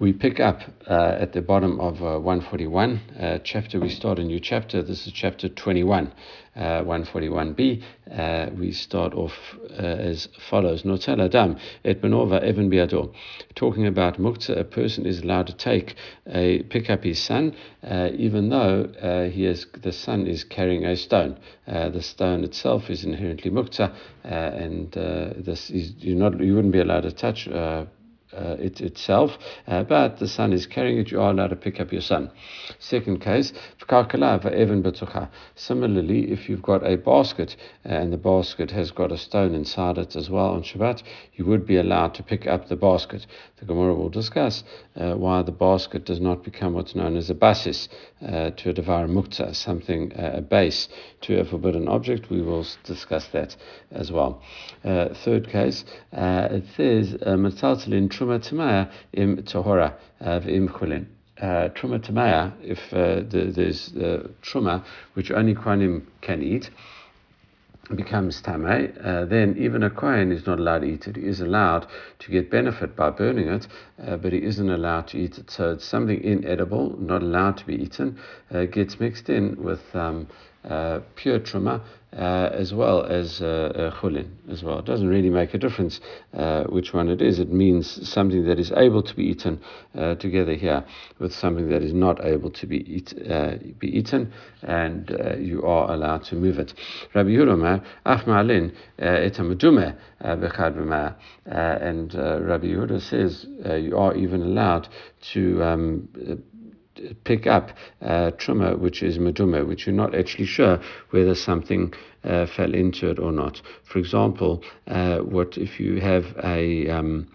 We pick up uh, at the bottom of uh, 141 uh, chapter. We start a new chapter. This is chapter 21, 141b. Uh, uh, we start off uh, as follows: Notel Adam et benova even biado. Talking about muktzah, a person is allowed to take a pick up his son, even though he has the son is carrying a stone. the stone itself is inherently muktzah, and this is you not you wouldn't be allowed to touch uh, it itself, uh, but the son is carrying it, you are allowed to pick up your son. Second case, similarly, if you've got a basket uh, and the basket has got a stone inside it as well on Shabbat, you would be allowed to pick up the basket. The Gemara will discuss uh, why the basket does not become what's known as a basis uh, to a devar muktzah, something, uh, a base to a forbidden object. We will discuss that as well. third case, it says, Mataltalin truma tamaya im tahora im chulin. Uh, truma tamaya, if uh, the, there's uh, truma which only kohanim can eat, becomes tamei, uh, then even a kohen is not allowed to eat it. He is allowed to get benefit by burning it, uh, but he isn't allowed to eat it. So it's something inedible, not allowed to be eaten, uh, gets mixed in with um, uh, pure truma uh, as well as uh, chulin as well. It doesn't really make a difference uh, which one it is. It means something that is able to be eaten uh, together here with something that is not able to be eat, uh, be eaten, and uh, you are allowed to move it. Rabbi Yehuda and Rabbi Yehuda says you are even allowed to um, pick up uh, truma, which is meduma, which you're not actually sure whether something uh, fell into it or not. For example, uh, what if you have a um,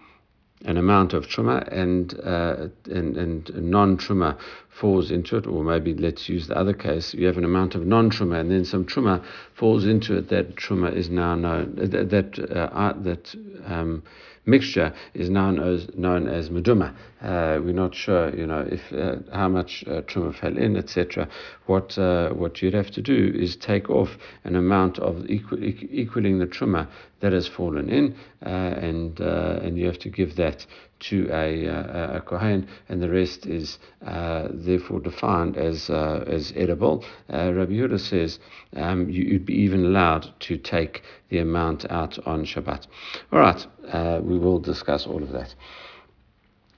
an amount of truma and, uh, and, and non truma falls into it, or maybe let's use the other case, you have an amount of non truma and then some truma falls into it, that truma is now known, that, that, uh, that um, mixture is known as known as meduma. Uh, we're not sure, you know, if uh, how much uh, truma fell in, etc. What uh, what you'd have to do is take off an amount of equal, equaling the truma that has fallen in, uh, and uh, and you have to give that to a, a, a kohen, and the rest is therefore defined as as edible. Rabbi Yehuda says um, you, would be even allowed to take the amount out on Shabbat. All right uh, we will discuss all of that.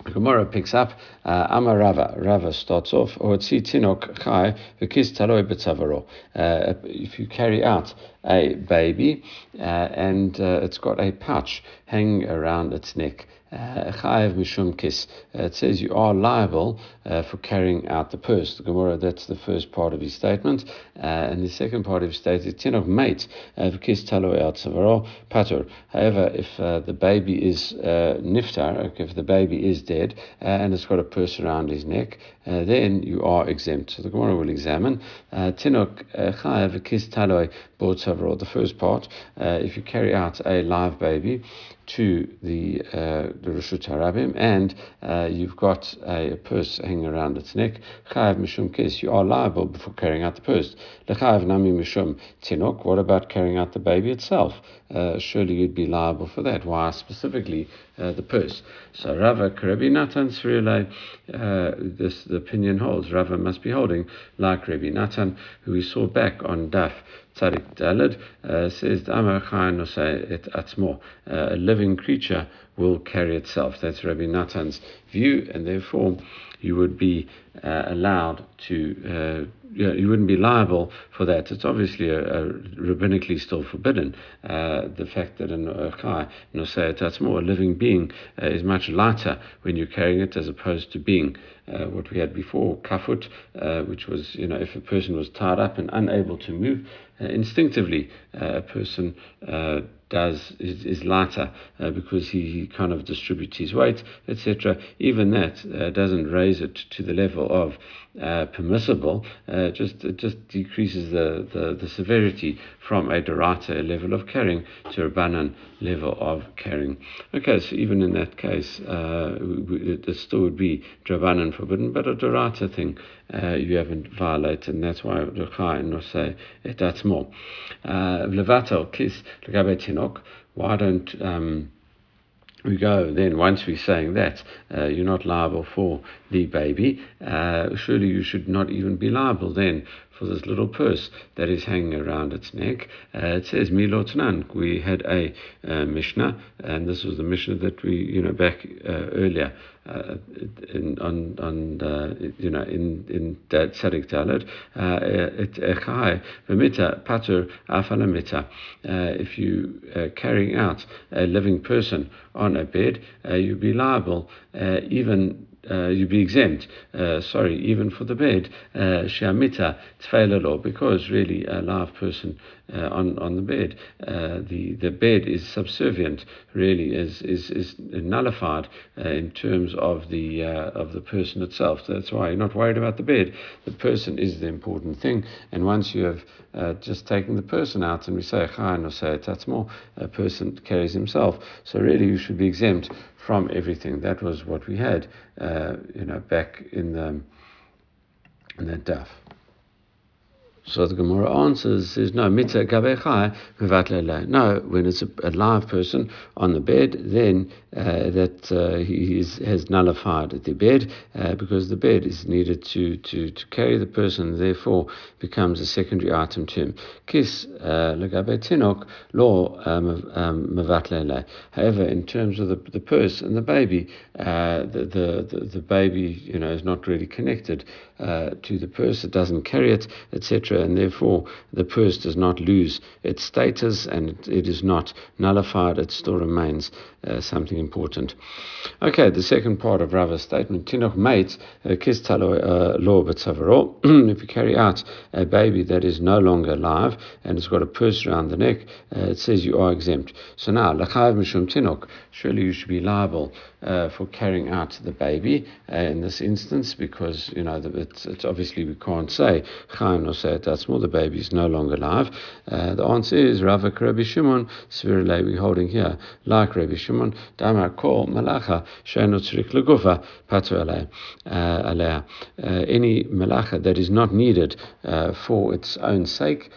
Gemara picks up uh, Amar Rava. Rava starts off, tinok chai v'kis taloi betzavaro. Uh, if you carry out a baby uh, and uh, it's got a pouch hanging around its neck, Chayev Mishum Kis. It says you are liable uh, for carrying out the purse. The Gemara, that's the first part of his statement. Uh, and the second part of his statement, Tinov mate, Kis Talo El Patur. However, if uh, the baby is uh, niftar, if the baby is dead, uh, and it's got a purse around his neck, uh, then you are exempt. So the Gemara will examine. Tinok Chayev Kis Taloi Bo The first part, if you carry out a live baby, to the uh, the Rishut Harabim, and uh, you've got a, a, purse hanging around its neck. Chayav mishum kis, you are liable before carrying out the purse. Lechayav nami mishum tinok. What about carrying out the baby itself? Uh, surely you'd be liable for that. Why specifically uh, the purse? So Rava Rabbi Natan Sriulay, uh, this the opinion holds. Rava must be holding like Rabbi Natan, who we saw back on Daf. Tzadik Dalet uh, says Amar et Atzmo, uh, a living creature will carry itself. That's Rabbi Natan's view, and therefore you would be uh, allowed to, uh, you, know, you, wouldn't be liable for that. It's obviously a, a rabbinically still forbidden. Uh, the fact that an Chai, that's more a living being, uh, is much lighter when you're carrying it as opposed to being uh, what we had before, kafut, uh, which was, you know, if a person was tied up and unable to move, instinctively a person does is, is lighter uh, because he, kind of distributes his weight, etc. Even that uh, doesn't raise it to the level of uh, permissible. Uh, just it just decreases the, the, the severity from a dorata level of caring to a banan level of caring. Okay, so even in that case, uh, it still would be drabanan forbidden, but a dorata thing uh, you haven't violated, and that's why Ruchai and say that's more. Levatel kiss tinok. Why don't um, we go then once we're saying that uh, you're not liable for the baby uh, surely you should not even be liable then for this little purse that is hanging around its neck. Uh, it says Milotnan. We had a uh, Mishnah, and this was the Mishnah that we, you know, back uh, earlier. Uh, in, on, on uh, you know, in in Tzadik Dalet, it echai v'mita pater afalamita. If you uh, carrying out a living person on a bed, you'd be liable even uh, you'd be exempt, uh, sorry, even for the bed, uh, shiamita uh, because really a live person uh, on on the bed, uh, the the bed is subservient, really is is is nullified in terms of the of the person itself. That's why you're not worried about the bed. The person is the important thing, and once you have just taken the person out, and we say chayin or say that's more, a person carries himself. So really, you should be exempt from everything. That was what we had, uh, you know, back in the in that daf. So the Gemara answers, says, no, mitzvah gabechai No, when it's a, live person on the bed, then uh, that uh, he is, has nullified the bed uh, because the bed is needed to, to, to carry the person, therefore becomes a secondary item to him. Kis uh, legabe tinok law um, um, However, in terms of the, the purse and the baby, uh, the, the, the, baby you know is not really connected uh, to the purse. It doesn't carry it, etc and therefore the purse does not lose its status and it is not nullified, it still remains uh, something important. Okay, the second part of Rava's statement, Tinoch mate, uh, kistalo uh, law betzavaro, if you carry out a baby that is no longer alive and it's got a purse around the neck, uh, it says you are exempt. So now, lachav mishum tinok, surely you should be liable uh, for carrying out the baby uh, in this instance because, you know, it's, it's obviously we can't say chaim or say that's more the baby is no longer alive. the answer is Ravak Rabbi Shimon, Svirle, we're holding here, like Rabbi Shimon. Damar Kol Malacha Sheinu Tzrik Legufa Patu Alea. Any malacha that is not needed uh, for its own sake.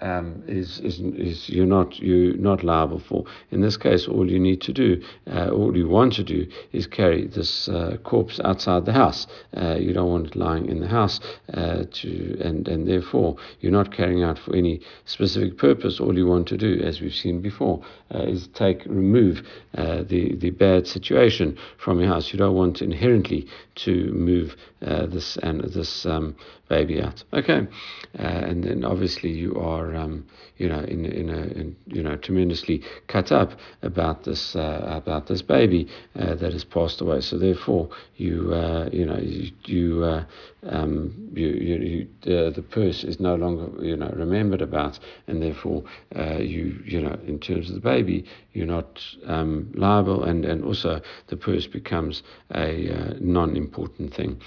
Um, is, is, is you're not you're not liable for. In this case, all you need to do, uh, all you want to do, is carry this uh, corpse outside the house. Uh, you don't want it lying in the house, uh, to and and therefore you're not carrying out for any specific purpose. All you want to do, as we've seen before, uh, is take remove uh, the the bad situation from your house. You don't want inherently to move this and this um, baby out. Okay, and then obviously you are, um, you know, in in a in, you know tremendously cut up about this uh, about this baby uh, that has passed away. So therefore, you uh, you know you, you uh, um, you, you, you uh, the purse is no longer you know remembered about, and therefore uh, you you know in terms of the baby you're not um, liable, and, and also the purse becomes a uh, non-important thing.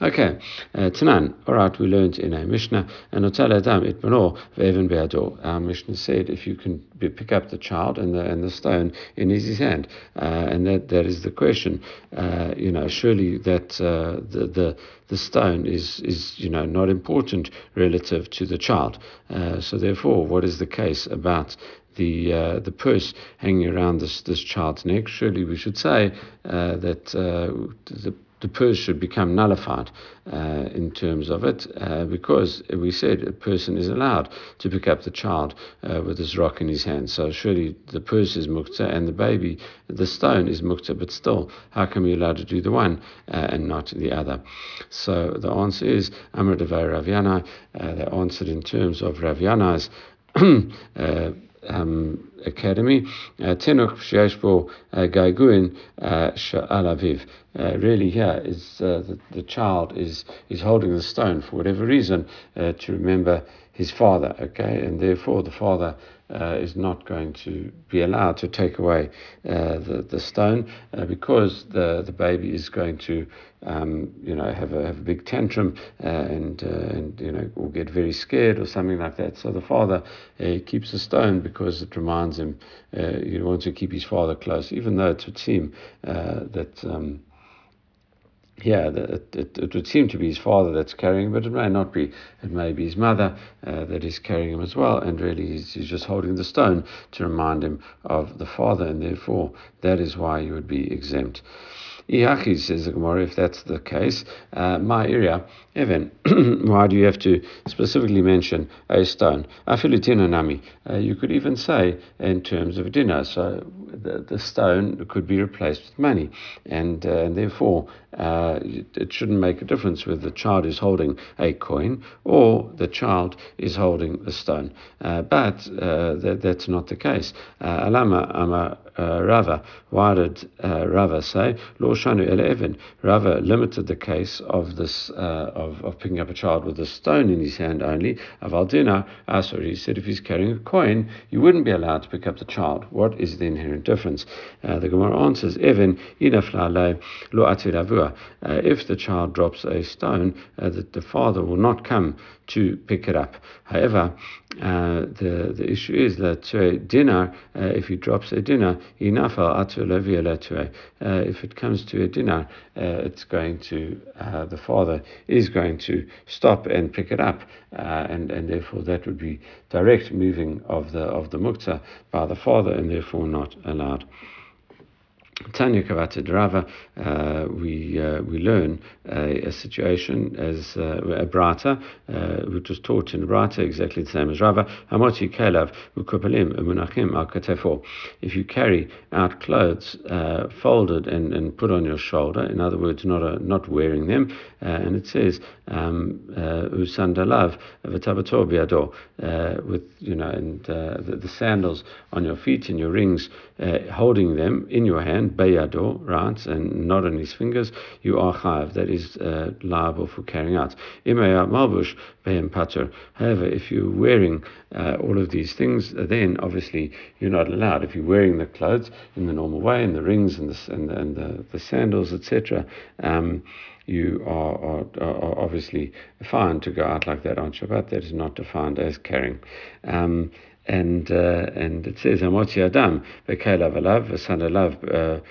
Okay, uh, Tanan. All right, we learned in a Mishnah and Adam it. Our Mishnah said if you can pick up the child and the and the stone in his hand, uh, and that that is the question. Uh, you know, surely that the the the stone is, is you know, not important relative to the child. Uh, so therefore, what is the case about the uh, the purse hanging around this this child's neck? Surely we should say uh, that uh, the the purse should become nullified uh, in terms of it, uh, because we said a person is allowed to pick up the child uh, with his rock in his hand. So surely the purse is muktzah and the baby, the stone is muktzah, but still, how come you're allowed to do the one uh, and not the other? So the answer is Amr Devay Raviana. Uh, they answered in terms of Raviana's. Um, academy. Tinuch Sheishbo Gaiguin Sha'alaviv. Really, here is uh, the, the child is, is holding the stone for whatever reason uh, to remember his father, okay, and therefore the father uh, is not going to be allowed to take away uh, the, the stone uh, because the, the baby is going to, um, you know, have a, have a big tantrum uh, and, uh, and, you know, will get very scared or something like that. So the father keeps the stone because it reminds him, he wants to keep his father close, even though it would seem that. Um, yeah, it, it, it, would seem to be his father that's carrying him, but it may not be. It may be his mother uh, that is carrying him as well, and really he's, he's, just holding the stone to remind him of the father, and therefore that is why he would be exempt. Iachi says the Gemara, if that's the case, uh, my area, Evan, why do you have to specifically mention a stone? Afilitina nami. Uh, you could even say in terms of a dinner. So the, the stone could be replaced with money, and, uh, and therefore uh, it shouldn't make a difference whether the child is holding a coin or the child is holding a stone. Uh, but uh, that, that's not the case. Alama ama Rava. Why did Rava say Lo shanu ele Rava limited the case of this of, of picking up a child with a stone in his hand only. Avaldina Asur. He said if he's carrying a coin, you wouldn't be allowed to pick up the child. What is the inherent difference? the Gemara answers Even inaflale lo uh, if the child drops a stone, uh, that the father will not come to pick it up. However, uh, the the issue is that uh, dinar, uh, if he drops a inafal atu If it comes to a dinar, uh, it's going to the father is going to stop and pick it up, and and therefore that would be direct moving of the of the muktzah by the father, and therefore not allowed. Tanya Kavata Rava, uh, we uh, we learn a, a situation as uh, a brata, uh, which was taught in brata exactly the same as Rava. Kelav umunachim. If you carry out clothes uh, folded and, and put on your shoulder, in other words, not a, not wearing them, uh, and it says um, usandalav v'tabator biado, with you know and the, the, sandals on your feet and your rings, holding them in your hand bayado, right, and not on his fingers, you are chayav. That is uh, liable for carrying out. Malbush. However, if you're wearing uh, all of these things, then obviously you're not allowed. If you're wearing the clothes in the normal way, and the rings and the and the, and the, the sandals, etc. Um, you are, are, are, obviously fine to go out like that on Shabbat. That is not defined as carrying. Um, and uh, and it says Amoti Adam Bekelav Alav Alav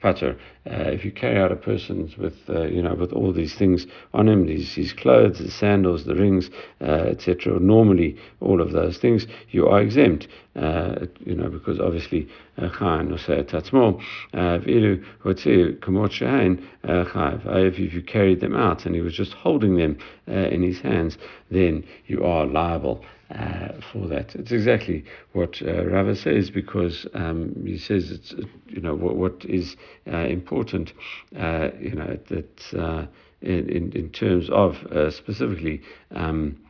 Pater. Uh, if you carry out a person with uh, you know with all these things on him, these his clothes, the sandals, the rings, uh, etc. Normally, all of those things you are exempt. Uh, you know because obviously chayin or say tatzmo kamot shehain. If you carried them out and he was just holding them in his hands, then you are liable. Uh, for that. It's exactly what uh, Rava says because um, he says it's you know what, what is uh, important, uh, you know that uh, in in terms of uh, specifically. Um,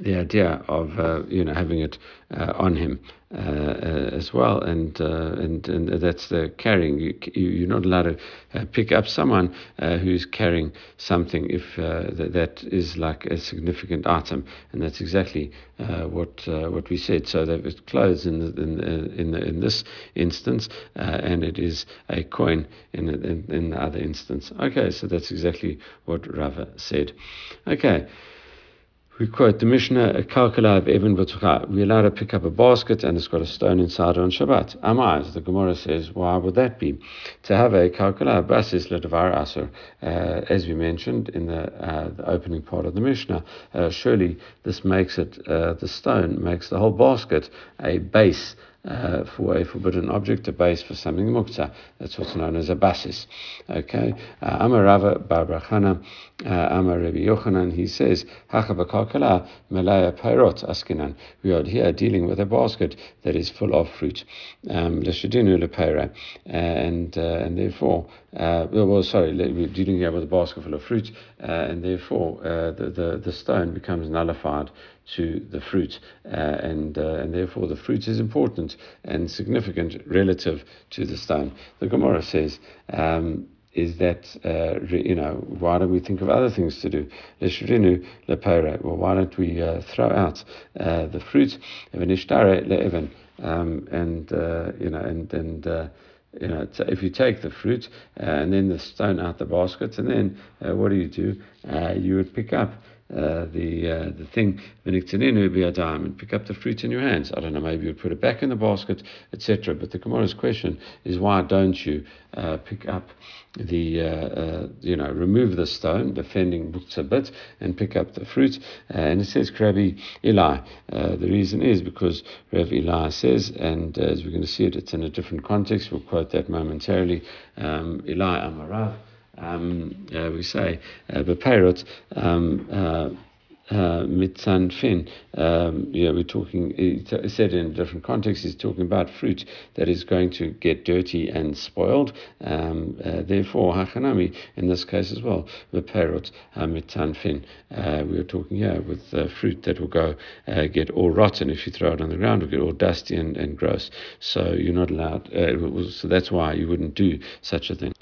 the idea of uh, you know having it uh, on him uh, uh Uh, as well, and uh, and and that's the carrying. You, you are not allowed to uh, pick up someone uh, who's carrying something if th- that is like a significant item, and that's exactly what what we said. So that was clothes in the, in the, in, the, in this instance, and it is a coin in, in in the other instance. Okay, so that's exactly what Rava said. Okay. We quote the Mishnah, a Kalkala of Even B'tucha. We're allowed to pick up a basket and it's got a stone inside on Shabbat. Amaz, the Gemara says, why would that be? To have a Kalkala basis ledavar asur, as we mentioned in the, uh, the, opening part of the Mishnah, uh, surely this makes it, uh, the stone makes the whole basket a base uh, for a forbidden object, a base for something muktzah. That's what's known as a basis. Okay. Uh, Amar Rava Barbrachana, uh, Amar Rabbi Yochanan, he says, Hachabakakala Malaya Pairot Askinan. We are here dealing with a basket that is full of fruit. Um, and, uh, and therefore, uh, well, sorry, we're dealing here with a basket full of fruit, uh, and therefore uh, the, the, the stone becomes nullified to the fruit, uh, and uh, and therefore the fruit is important and significant relative to the stone. The Gemara says. Um, is that uh, you know why don't we think of other things to do? Well, why don't we uh, throw out uh, the fruit of an ishtare le'evan, um, and uh, you know and and uh, you know, if you take the fruit uh, and then the stone out the basket, and then what do you do? You would pick up uh, the uh, the thing, and pick up the fruit in your hands. I don't know, maybe you'd put it back in the basket, etc. But the Gemara's question is why don't you uh, pick up the, uh, uh, you know, remove the stone, defending bit, and pick up the fruit. And it says Rabbi Eli. Uh, the reason is because Rav Eli says, and as we're going to see it, it's in a different context. We'll quote that momentarily. Um, Eli Amarav. Um, uh, we say, uh, Bepeirot, um, uh, uh, mitzanfin. Um, you we're talking. He said in a different context. He's talking about fruit that is going to get dirty and spoiled. Um, uh, therefore, hachanami in this case as well. The perot uh, mitzanfin. Uh, we are talking here with uh, fruit that will go uh, get all rotten if you throw it on the ground. It'll get all dusty and, and gross. So you're not allowed. so that's why you wouldn't do such a thing.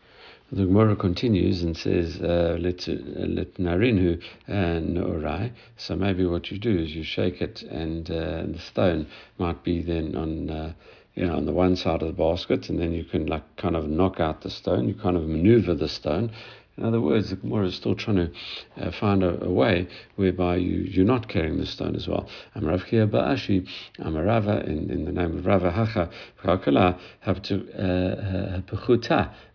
The Gemara continues and says, uh, "Let let narinhu norai." So maybe what you do is you shake it, and uh, the stone might be then on. Uh, you know, on the one side of the basket, and then you can like kind of knock out the stone. You kind of maneuver the stone, in other words, the Gemara is still trying to uh, find a, a, way whereby you, you're not carrying the stone as well. Amarav Kia Ba'ashi, Amarava, in, in the name of Rava Hacha, Kakala, have to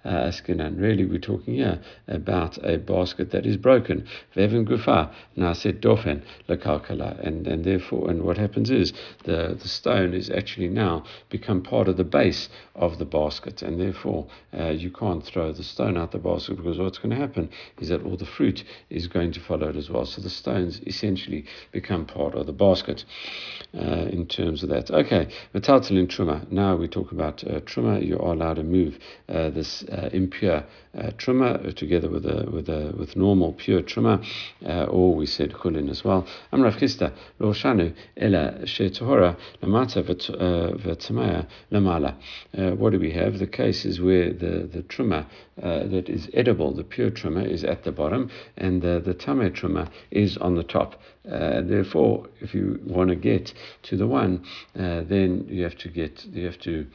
uh, uh, Askinan. Really, we're talking here about a basket that is broken. Veven Gufa, Naset Dofen, Lakalkala. And, and therefore, and what happens is the, the stone is actually now become part of the base of the basket, and therefore uh, you can't throw the stone out the basket because what's going to happen is that all the fruit is going to follow it as well. So the stones essentially become part of the basket uh, in terms of that. Okay, metaltal truma. Now we talk about uh, truma. You are allowed to move uh, this uh, impure uh, truma together with a, with a, with normal pure truma, uh, or we said chulin as well. Amrav kista lo shanu ela she'tohora lamata v'tamaya lamala. What do we have? The case is where the the truma that is edible, the pure truma, is at the bottom, and the the tame truma is on the top. Uh, therefore, if you want to get to the one, uh, then you have to get you have to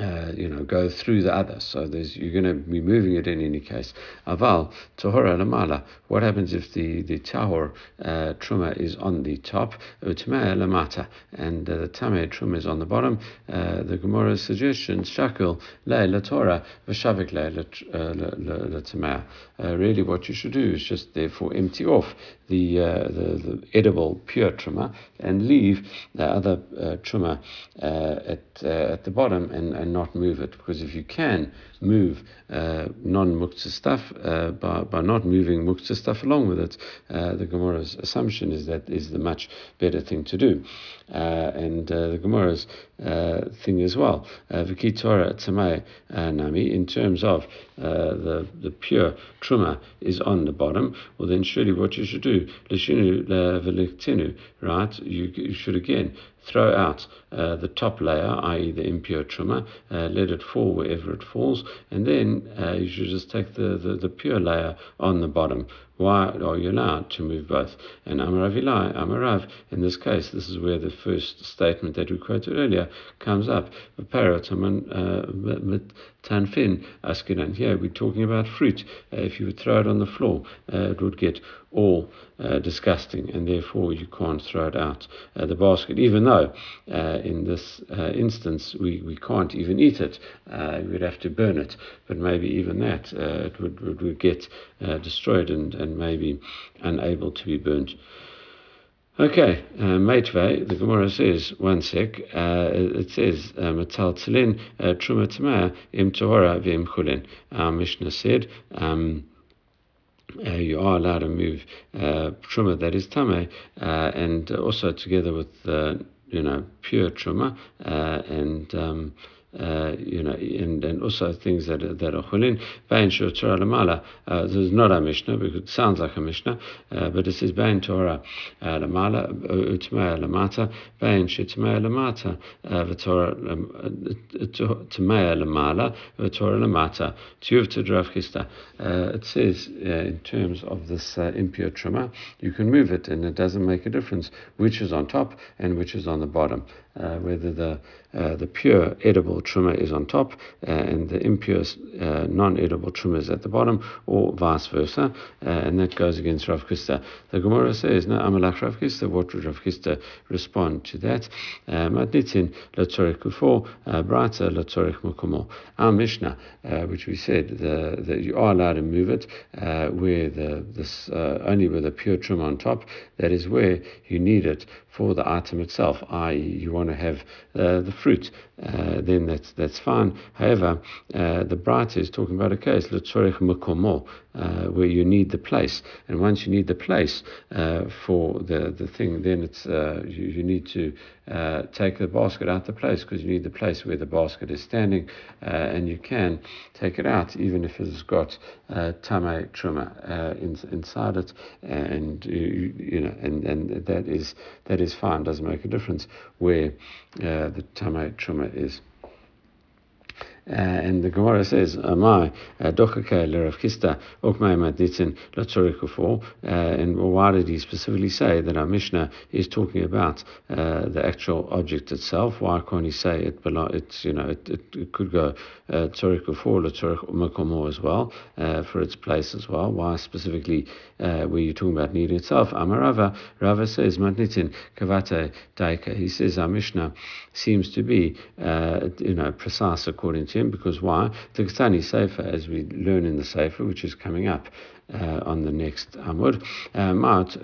uh, you know, go through the other. So there's you're going to be moving it in any case. Aval tahora lamala. What happens if the the tahor uh, truma is on the top? Utmea lamata, and uh, the tame truma is on the bottom. Uh, the Gemara suggestions shakul le Torah v'shavik le le uh, Really, what you should do is just therefore empty off the uh, the, the, edible pure truma and leave the other uh, truma at at the bottom and and not move it. Because if you can move uh, non-muktzah stuff uh, by, by not moving muktzah stuff along with it, uh, the Gemara's assumption is that is the much better thing to do. Uh, and the Gemara's thing as well, V'ki Torah Nami, in terms of the, the pure truma is on the bottom, well then surely what you should do, right, you, you should again throw out uh, the top layer, i.e., the impure truma, uh, let it fall wherever it falls, and then uh, you should just take the, the, the, pure layer on the bottom. Why are you allowed to move both? And Amarav Ilai, Amarav, in this case, this is where the first statement that we quoted earlier comes up. Uh, tanfin askinan. Here we're talking about fruit. Uh, if you would throw it on the floor, uh, it would get all uh, disgusting, and therefore you can't throw it out uh, the basket. Even though uh, in this uh, instance we, we can't even eat it, we'd have to burn it. But maybe even that it would, would, would get destroyed and, and maybe unable to be burnt. Okay, uh, the Gemara says, one sec, uh, it says, Matal Tzilin, uh, Truma Tamah, Im Torah, Vim Chulin. Our Mishnah said, um, uh, you are allowed to move uh, truma that is tame, uh, and also together with uh, you know pure truma uh, and um, uh, you know, and, and also things that are, that are chulin. Bain shur lamala. Uh, this is not a Mishnah because it sounds like a Mishnah, uh, but it says bain Torah uh, lamala utmaya lamata bain shur tmaya lamata v'Torah tmaya lamala v'Torah lamata tiyuv to Rav Chisda. It says in terms of this impure truma, you can move it, and it doesn't make a difference which is on top and which is on the bottom uh, whether the uh, the pure edible truma is on top uh, and the impure uh, non-edible truma is at the bottom, or vice versa, uh, and that goes against Rav Chisda. The Gemara says, "No, Amalach Rav Chisda." What would Rav Chisda respond to that? Matnitin letzorich kufo, brata letzorich mukomo. Our Mishnah, which we said that you are allowed to move it where the this only with a pure truma on top. That is where you need it for the item itself, i.e., you want to have uh, the fruit, uh, then that's that's fine. However, uh, the bright is talking about a case l'tzorich mukomo, uh, where you need the place, and once you need the place uh, for the the thing, then it's uh, you, you need to take the basket out the place because you need the place where the basket is standing, and you can take it out even if it's got uh, tame truma in, inside it, and you, you know, and, and that is that is fine. Doesn't make a difference where the tame truma is. Uh, and the Gemara says, "Amai dochake lerav kista okmai maditzin latzorikufor." And why did he specifically say that our Mishnah is talking about uh, the actual object itself? Why can't he say it? It's you know it, it, it could go tzorikufor latzorik makomo as well uh, for its place as well. Why specifically uh, were you talking about needing itself? Amarava Rava says matnitin kavate daika. He says our Mishnah seems to be uh, you know precise according to because why? The Ktani Sefer, as we learn in the Sefer, which is coming up, uh, on the next Amud. Uh, Mat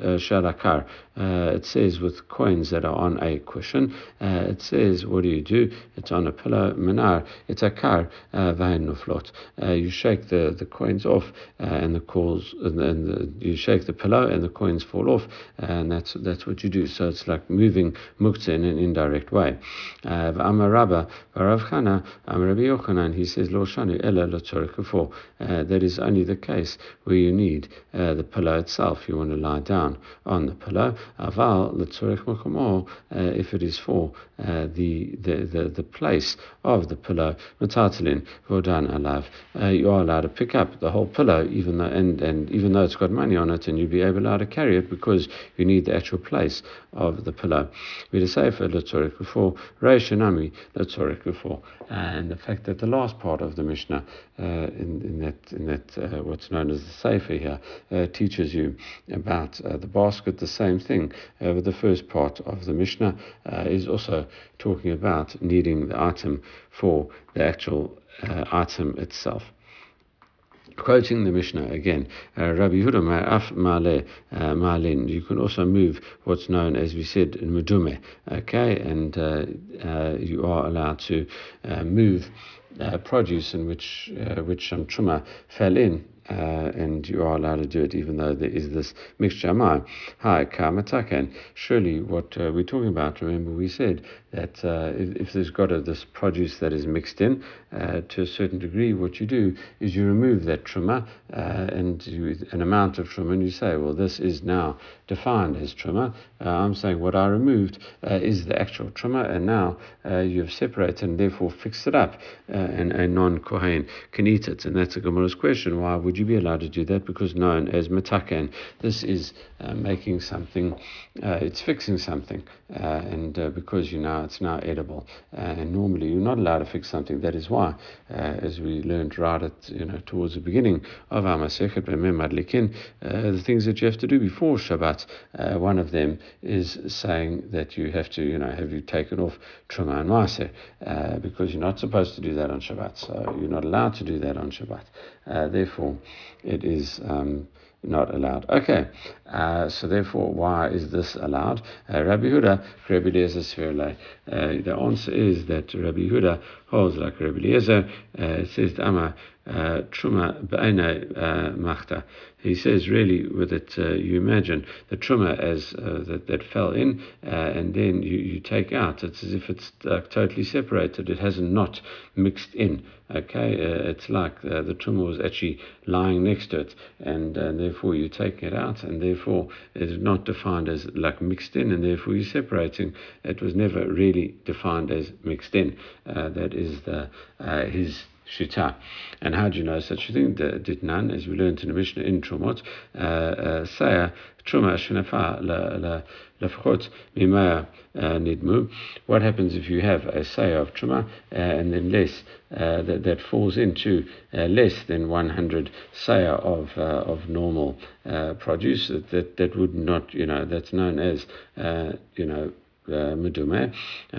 uh, it says with coins that are on a cushion, uh, it says, what do you do? It's on a pillow, Manar, it's a car, uh, Vain Nuflot. Uh, you shake the, the coins off and the calls, and, the, you shake the pillow and the coins fall off, and that's that's what you do. So it's like moving muktzah in an indirect way. Amar Rabba, Rav Chana, Amar Rabbi Yochanan, he says, Lo Shanu Ella That is only the case where you need uh, the pillow itself. You want to lie down on the pillow. Aval letzorich makomo, uh, if it is for uh, the, the, the, the place of the pillow. Matatalin vodan alav. Uh, you are allowed to pick up the whole pillow, even though and, and even though it's got money on it, and you'll be able to carry it because you need the actual place of the pillow. We say for letzorich before reishanami letzorich before, and the fact that the last part of the Mishnah uh, in, in that in that uh, what's known as the Sefer here uh, teaches you about the basket. The same thing uh, with the first part of the Mishnah uh, is also talking about needing the item for the actual uh, item itself. Quoting the Mishnah again, uh, Rabbi Yehuda Ma'ale Ma'alin. You can also move what's known, as we said, in Medume, okay, and uh, uh, you are allowed to uh, move produce in which which some truma fell in uh, and you are allowed to do it even though there is this mixture. Hi, kamataken. Surely, what uh, we're talking about, remember, we said that uh, if, if, there's got a, this produce that is mixed in uh, to a certain degree, what you do is you remove that truma uh, and you, an amount of truma, and you say, well, this is now defined as truma. Uh, I'm saying what I removed is the actual truma, and now you've separated and therefore fixed it up, and a non kohen can eat it. And that's a Gemara's question: Why would you be allowed to do that? Because known as metaken, this is uh, making something, uh, it's fixing something, uh, and uh, because you know it's now edible. Uh, and normally you're not allowed to fix something. That is why, uh, as we learned right at you know towards the beginning of our Masechet Madlikin, the things that you have to do before Shabbat. one of them is saying that you have to you know have you taken off truma and maaser because you're not supposed to do that on Shabbat. So you're not allowed to do that on Shabbat. therefore, it is. Um, not allowed. Okay, uh, so therefore, why is this allowed? Uh, Rabbi Huda, Rabbi Eliezer Svirle. Uh, the answer is that Rabbi Huda holds like Rabbi Eliezer. Uh, it says, uh, truma b'aina uh, machta. He says, really, with it, uh, you imagine the truma as uh, that, that fell in, and then you, you take out. It's as if it's totally separated. It hasn't not mixed in. Okay, it's like the truma was actually lying next to it, and therefore you take it out, and therefore it is not defined as like mixed in, and therefore you're separating. It was never really defined as mixed in. that is the his shita. And how do you know such a thing? Did none, as we learned in the Mishnah in Trumot, uh, uh, say truma shenefa lefchot mimaya nidmu. What happens if you have a say of truma uh, and then less uh, that, that falls into uh, less than 100 saya of uh, of normal uh, produce that that would not you know that's known as you know Eh, medume, eh,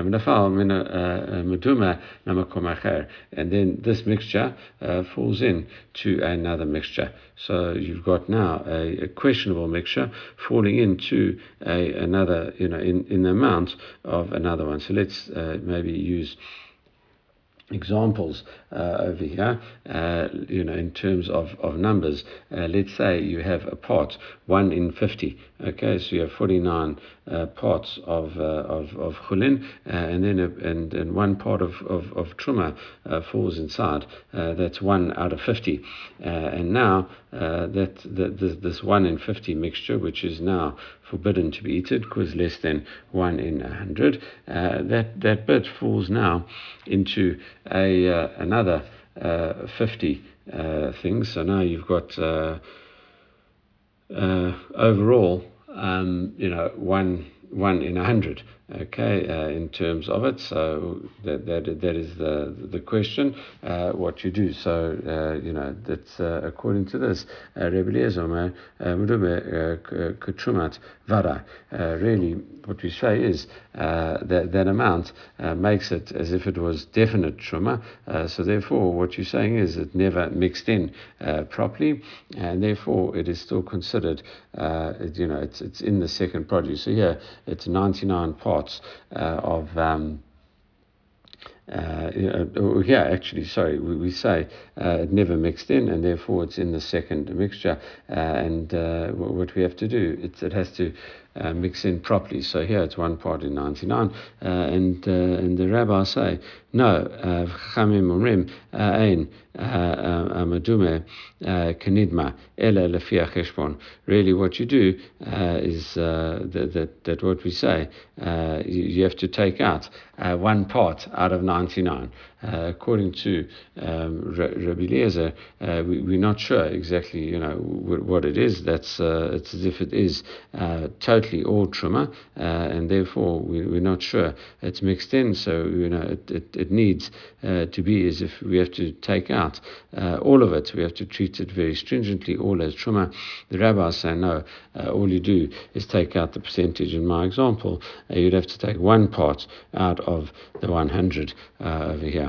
eh, and then this mixture uh, falls in to another mixture. So you've got now a, a questionable mixture falling into a, another, you know, in, in the amount of another one. So let's uh, maybe use examples uh, over here, uh, you know, in terms of, of numbers. Uh, let's say you have a part, 1 in 50. Okay, so you have 49 uh, parts of, uh, of, of chulin, uh, and then a, and, and one part of, of, of truma falls inside. that's 1 out of 50. and now that, that this, this 1 in 50 mixture, which is now forbidden to be eaten because less than 1 in a 100, uh, that, that bit falls now into a, uh, another uh, 50 things. So now you've got uh, overall, um, you know, one one in a hundred. Okay, uh, in terms of it, so that that that is the the question. Uh, what you do. So uh, you know that's uh, according to this. Uh, Rebbe Vada. Really, what we say is that that amount makes it as if it was definite truma. so therefore, what you're saying is it never mixed in properly, and therefore it is still considered. You know, it's it's in the second produce. So here it's 99 parts of. Um, uh, yeah, actually, sorry, we, we say uh, it never mixed in, and therefore it's in the second mixture. Uh, and uh, what we have to do, it has to uh, mix in properly. So here it's one part in 99, uh, and uh, and the rabbis say no. Uh, Chachamim umrim uh, ein amadume kanidma ela lefi cheshbon. Really, what you do is that, that that what we say you, you have to take out one part out of 99. Uh, according to um, Rabbi Eliezer, uh, we, are not sure exactly, you know, what it is. That's uh, it's as if it is totally all truma, and therefore we, are not sure it's mixed in. So you know, it, it, it needs to be as if we have to take out all of it. We have to treat it very stringently, all as truma. The rabbis say no. all you do is take out the percentage. In my example, you'd have to take one part out of the 100 over here.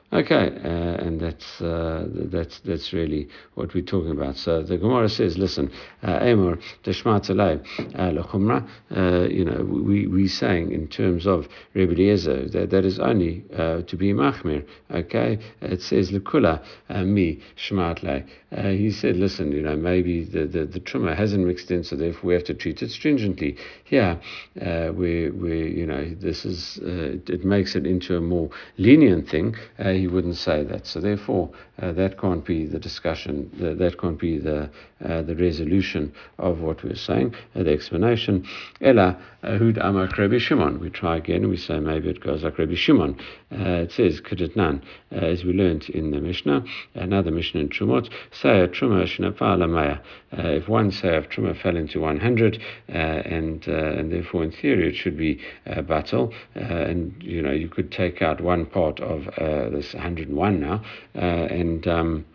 Okay, uh, and that's uh, that's that's really what we're talking about. So the Gemara says, listen, Amor deshmatalei lechumra. You know, we we saying in terms of Rebbe Eliezer that that is only uh, to be machmir. Okay, it says lekula uh, mi shmatlei. Uh, he said, listen, you know, maybe the, the, the truma hasn't mixed in, so therefore we have to treat it stringently. Here, uh, we we you know this is it makes it into a more lenient thing he wouldn't say that. So therefore, uh, that can't be the discussion. The, that can't be the uh, the resolution of what we're saying. Uh, the explanation. Ella hud amar Rabbi Shimon. We try again. We say maybe it goes like Rabbi Shimon. Uh, it says kedetnan, uh, as we learned in the Mishnah, another Mishnah in Trumot. Say truma shnafala If one say of truma fell into 100, uh, and uh, and therefore in theory it should be a battle, uh, and you know you could take out one part of this 101 now, and um,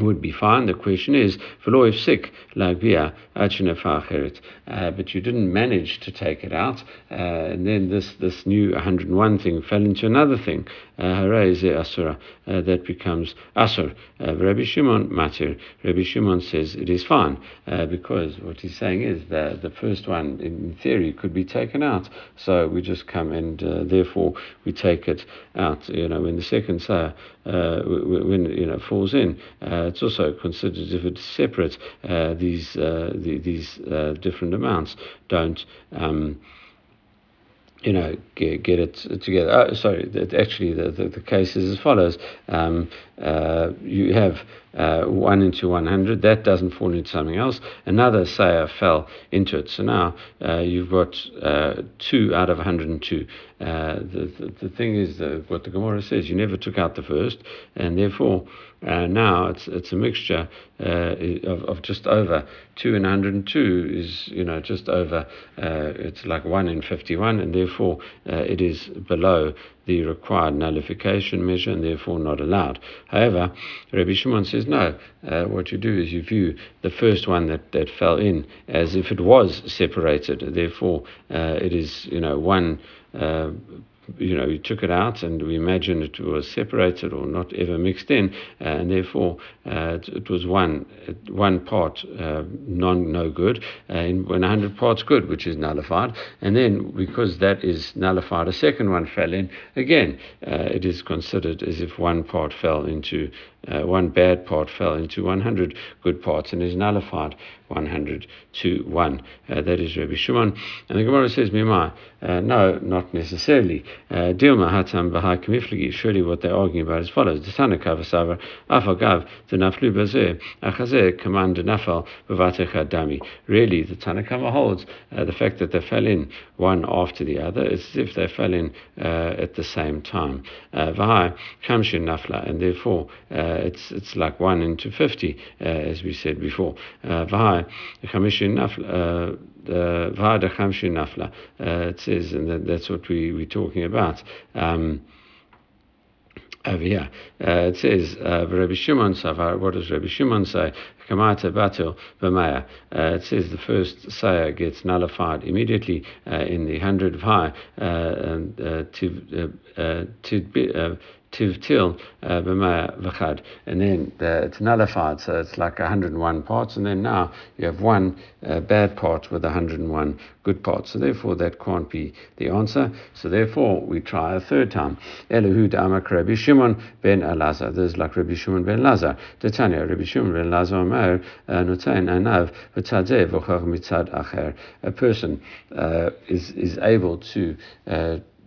would be fine. The question is, v'lo ifsik lagvia uh, but you didn't manage to take it out, uh, and then this this new 101 thing fell into another thing. Uh, asura uh, that becomes asur. Uh, Rabbi Shimon matir. Rabbi Shimon says it is fine uh, because what he's saying is that the first one, in theory, could be taken out. So we just come and therefore we take it out. You know, when the second say when you know falls in, it's also considered if it's separate. these the, these different amounts don't. Um, you know, get, get it together. Oh, sorry, actually the, the, the, case is as follows. Um, uh, you have uh, 1 into 100, that doesn't fall into something else. Another sayer fell into it. So now uh, you've got uh, 2 out of 102. Uh, the, the, the, thing is, what the Gemara says, you never took out the first, and therefore uh, now it's it's a mixture of, of just over 2 and 102 is, you know, just over, it's like 1 in 51, and therefore it is below the required nullification measure and therefore not allowed. However, Rabbi Shimon says no. Uh, what you do is you view the first one that, that fell in as if it was separated. Therefore, uh, it is you know one uh, you know, we took it out and we imagined it was separated or not ever mixed in, uh, and therefore uh, it, it, was one one part uh, non no good, and when 100 parts good, which is nullified, and then because that is nullified, a second one fell in again. Uh, it is considered as if one part fell into uh, one bad part fell into 100 good parts and is nullified 100 to 1. Uh, that is Rabbi Shimon. And the Gemara says, Mima, uh, no, not necessarily. Uh, Dilma hatam b'hai kamifligi. Surely what they're arguing about is follows. The Tanaka v'savar afagav the naflu bazeh achazeh command nafal b'vatecha dami. Really, the Tanakama holds uh, the fact that they fell in one after the other is as if they fell in uh, at the same time. V'hai kamshin nafla, and therefore it's it's like one into fifty, as we said before. V'hai chamishin nafla. Vada Chamshin Nafla. It says, and that, that's what we, we're talking about. Um, over here. Uh, it says, uh, Rabbi Shimon Savar, what does Rabbi Shimon say? Kamata Batil Bamaya. Uh, it says the first sayah gets nullified immediately uh, in the hundred of high, uh, and, uh, to, uh, uh, to, tivtil uh, v'chad, and then uh, it's nullified, so it's like 101 parts, and then now you have one uh, bad part with 101 good parts. So therefore, that can't be the answer. So therefore, we try a third time. Elihu amak Rabbi Shimon ben Elazar. This is like Rabbi Shimon ben Elazar. Tanya Rabbi Shimon ben Elazar Omer notain anav v'tzadeh v'chach mitzad acher. A person uh, is is able to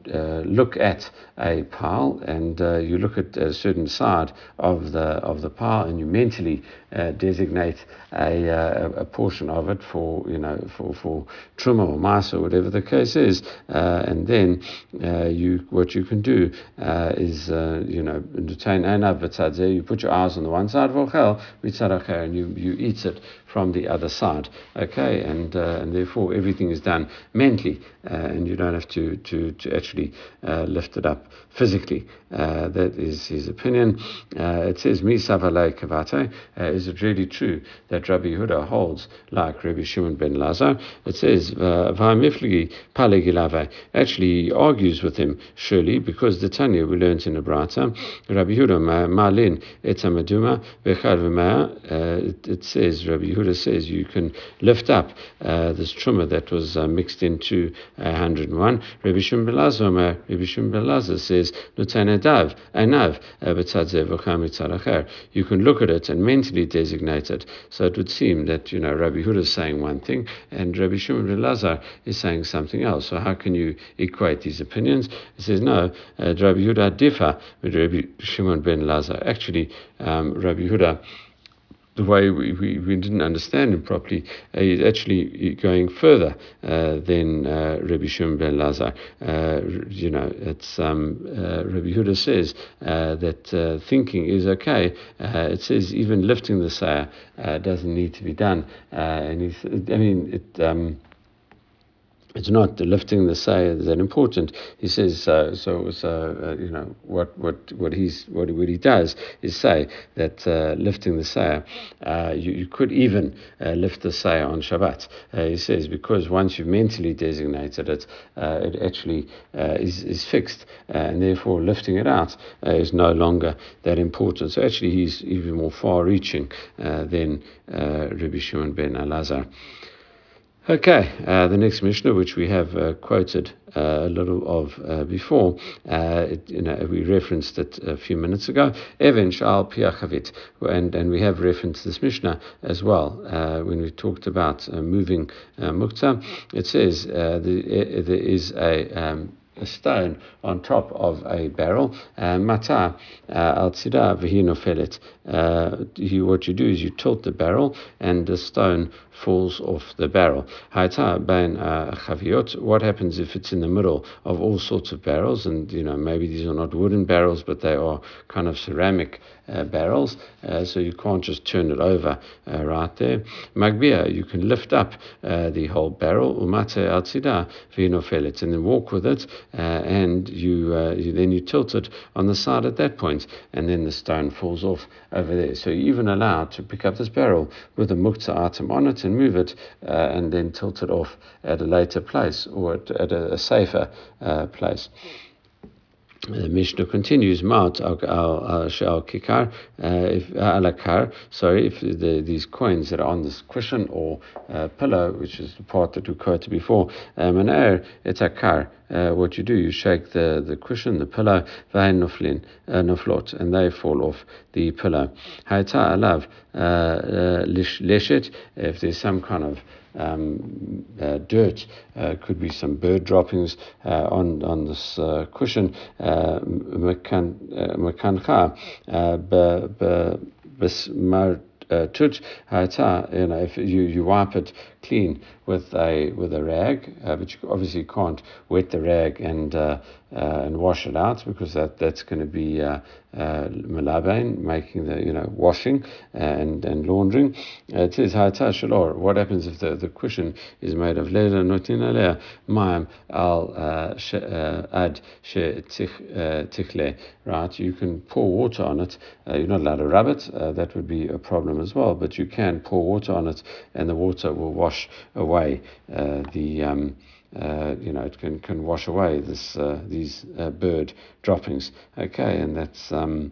uh, uh, look at a pile and uh, you look at a certain side of the of the pile and you mentally uh, designate a, uh, a portion of it for you know for for truma or masa or whatever the case is, uh, and then you what you can do is you know you put your eyes on the one side of and you you eat it from the other side. Okay, and and therefore everything is done mentally, and you don't have to to to actually actually uh, lifted up physically. Uh, that is his opinion. Uh, it says, Mi savalei kavate. Is it really true that Rabbi Yehuda holds like Rabbi Shimon ben Lazar? It says, V'hamifligi palegilave. Actually, he argues with him, surely, because the Tanya we learned in the Brata, Rabbi Yehuda malin etamaduma v'mea. It says, Rabbi Yehuda says, you can lift up uh, this truma that was uh, mixed into 101. Rabbi Shimon Omer, Rabbi Shimon ben Lazar says, Adav, Anav, You can look at it and mentally designate it. So it would seem that, you know, Rabbi Huda is saying one thing and Rabbi Shimon ben Lazar is saying something else. So how can you equate these opinions? He says, no, uh, Rabbi Huda differ with Rabbi Shimon ben Lazar. Actually, um, Rabbi Huda the way we, we, we, didn't understand him properly, is actually going further uh, than uh, Rabbi Shimon ben Lazar. Uh, you know, it's um, uh, Rabbi Huda says uh, that thinking is okay. it says even lifting the sayah doesn't need to be done. and he's, I mean, it. Um, it's not lifting the say that important. He says uh, so. So uh, you know what what what he's what, what he does is say that uh, lifting the say, uh, you, you could even uh, lift the say on Shabbat. Uh, he says because once you've mentally designated it, it actually is is fixed, and therefore lifting it out is no longer that important. So actually, he's even more far-reaching than Rabbi Shimon ben Elazar. Okay, uh, the next Mishnah, which we have uh, quoted uh, a little of uh, before, uh, it, you know, we referenced it a few minutes ago. Even Shal Piachavit, and and we have referenced this Mishnah as well uh, when we talked about moving uh, muktzah. It says the, there is a um, a stone on top of a barrel. Mata al tzida v'hinofelet. What you do is you tilt the barrel and the stone falls off the barrel. Chaviot. What happens if it's in the middle of all sorts of barrels? And you know maybe these are not wooden barrels, but they are kind of ceramic uh, barrels, uh, so you can't just turn it over uh, right there. Magbia, you can lift up the whole barrel, umate al v'inofelet, and then walk with it uh, and you, uh, you, then you tilt it on the side at that point, and then the stone falls off over there. So you're even allowed to pick up this barrel with a muktzah item on it and move it, uh, and then tilt it off at a later place or at, at a, a, safer uh, place. The Mishnah continues, Maut al kikar, uh, if alakar, sorry, if the, these coins that are on this cushion or uh, pillow, which is the part that we quoted before, maner etakar, uh, what you do, you shake the, the cushion, the pillow, vain nuflin, nuflot, and they fall off the pillow. Hayta alav leshet, if there's some kind of um, uh, dirt, uh, could be some bird droppings uh, on on this uh, cushion. Mekancha besmar tut you know if you you wipe it clean with a with a rag, uh, but you obviously can't wet the rag and uh, uh, and wash it out because that that's going to be uh, uh, malabain, making the you know washing and and laundering. it says shalor. What happens if the, the cushion is made of leather? Notin alea maim al ad she tichle. Right, you can pour water on it. you're not allowed to rub it. that would be a problem as well. But you can pour water on it, and the water will wash away uh, the. Um, uh, you know, it can, can wash away this uh, these bird droppings. Okay, and that's um,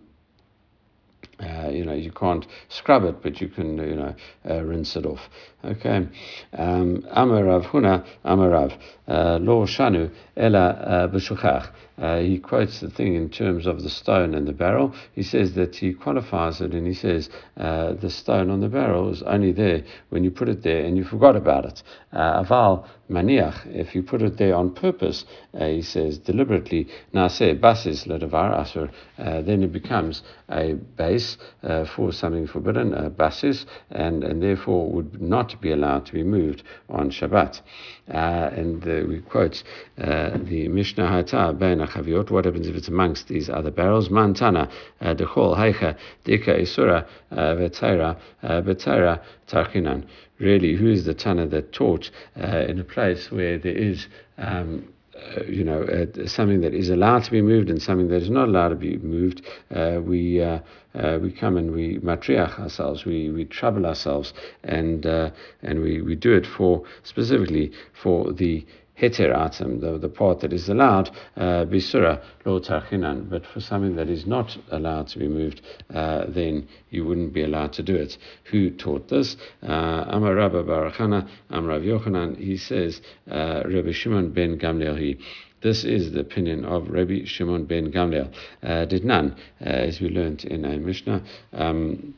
uh, you know, you can't scrub it, but you can, you know, uh, rinse it off. Okay. Um, Amarav Huna, Amarav, Lo Shanu, uh, B'shuchach. Uh, he quotes the thing in terms of the stone and the barrel. He says that he qualifies it and he says uh, the stone on the barrel is only there when you put it there and you forgot about it. Aval maniach, if you put it there on purpose, he says deliberately, naseh basis ledavar asur, then it becomes a base uh, for something forbidden, a basis, and, and therefore would not be allowed to be moved on Shabbat. Uh, and uh, we quote uh, the Mishnah Hata Ben What happens if it's amongst these other barrels? Mantana uh, Dechol Haicha Dika Isura uh, Vetaira Vetaira Tarkinan. Really, who is the Tana that taught in a place where there is um, uh, you know, uh, something that is allowed to be moved and something that is not allowed to be moved, uh, we uh, uh, we come and we matriach ourselves, we, we trouble ourselves, and uh, and we, we do it for specifically for the heter atom, the, the part that is allowed, uh, bisura lo tarchinan. But for something that is not allowed to be moved, uh, then you wouldn't be allowed to do it. Who taught this? Uh, Amar Rabba Barachana, Amar Yochanan, he says, uh, Rabbi Shimon ben Gamliel, this is the opinion of Rabbi Shimon ben Gamliel. Uh, did none, uh, as we learned in a Mishnah. Um,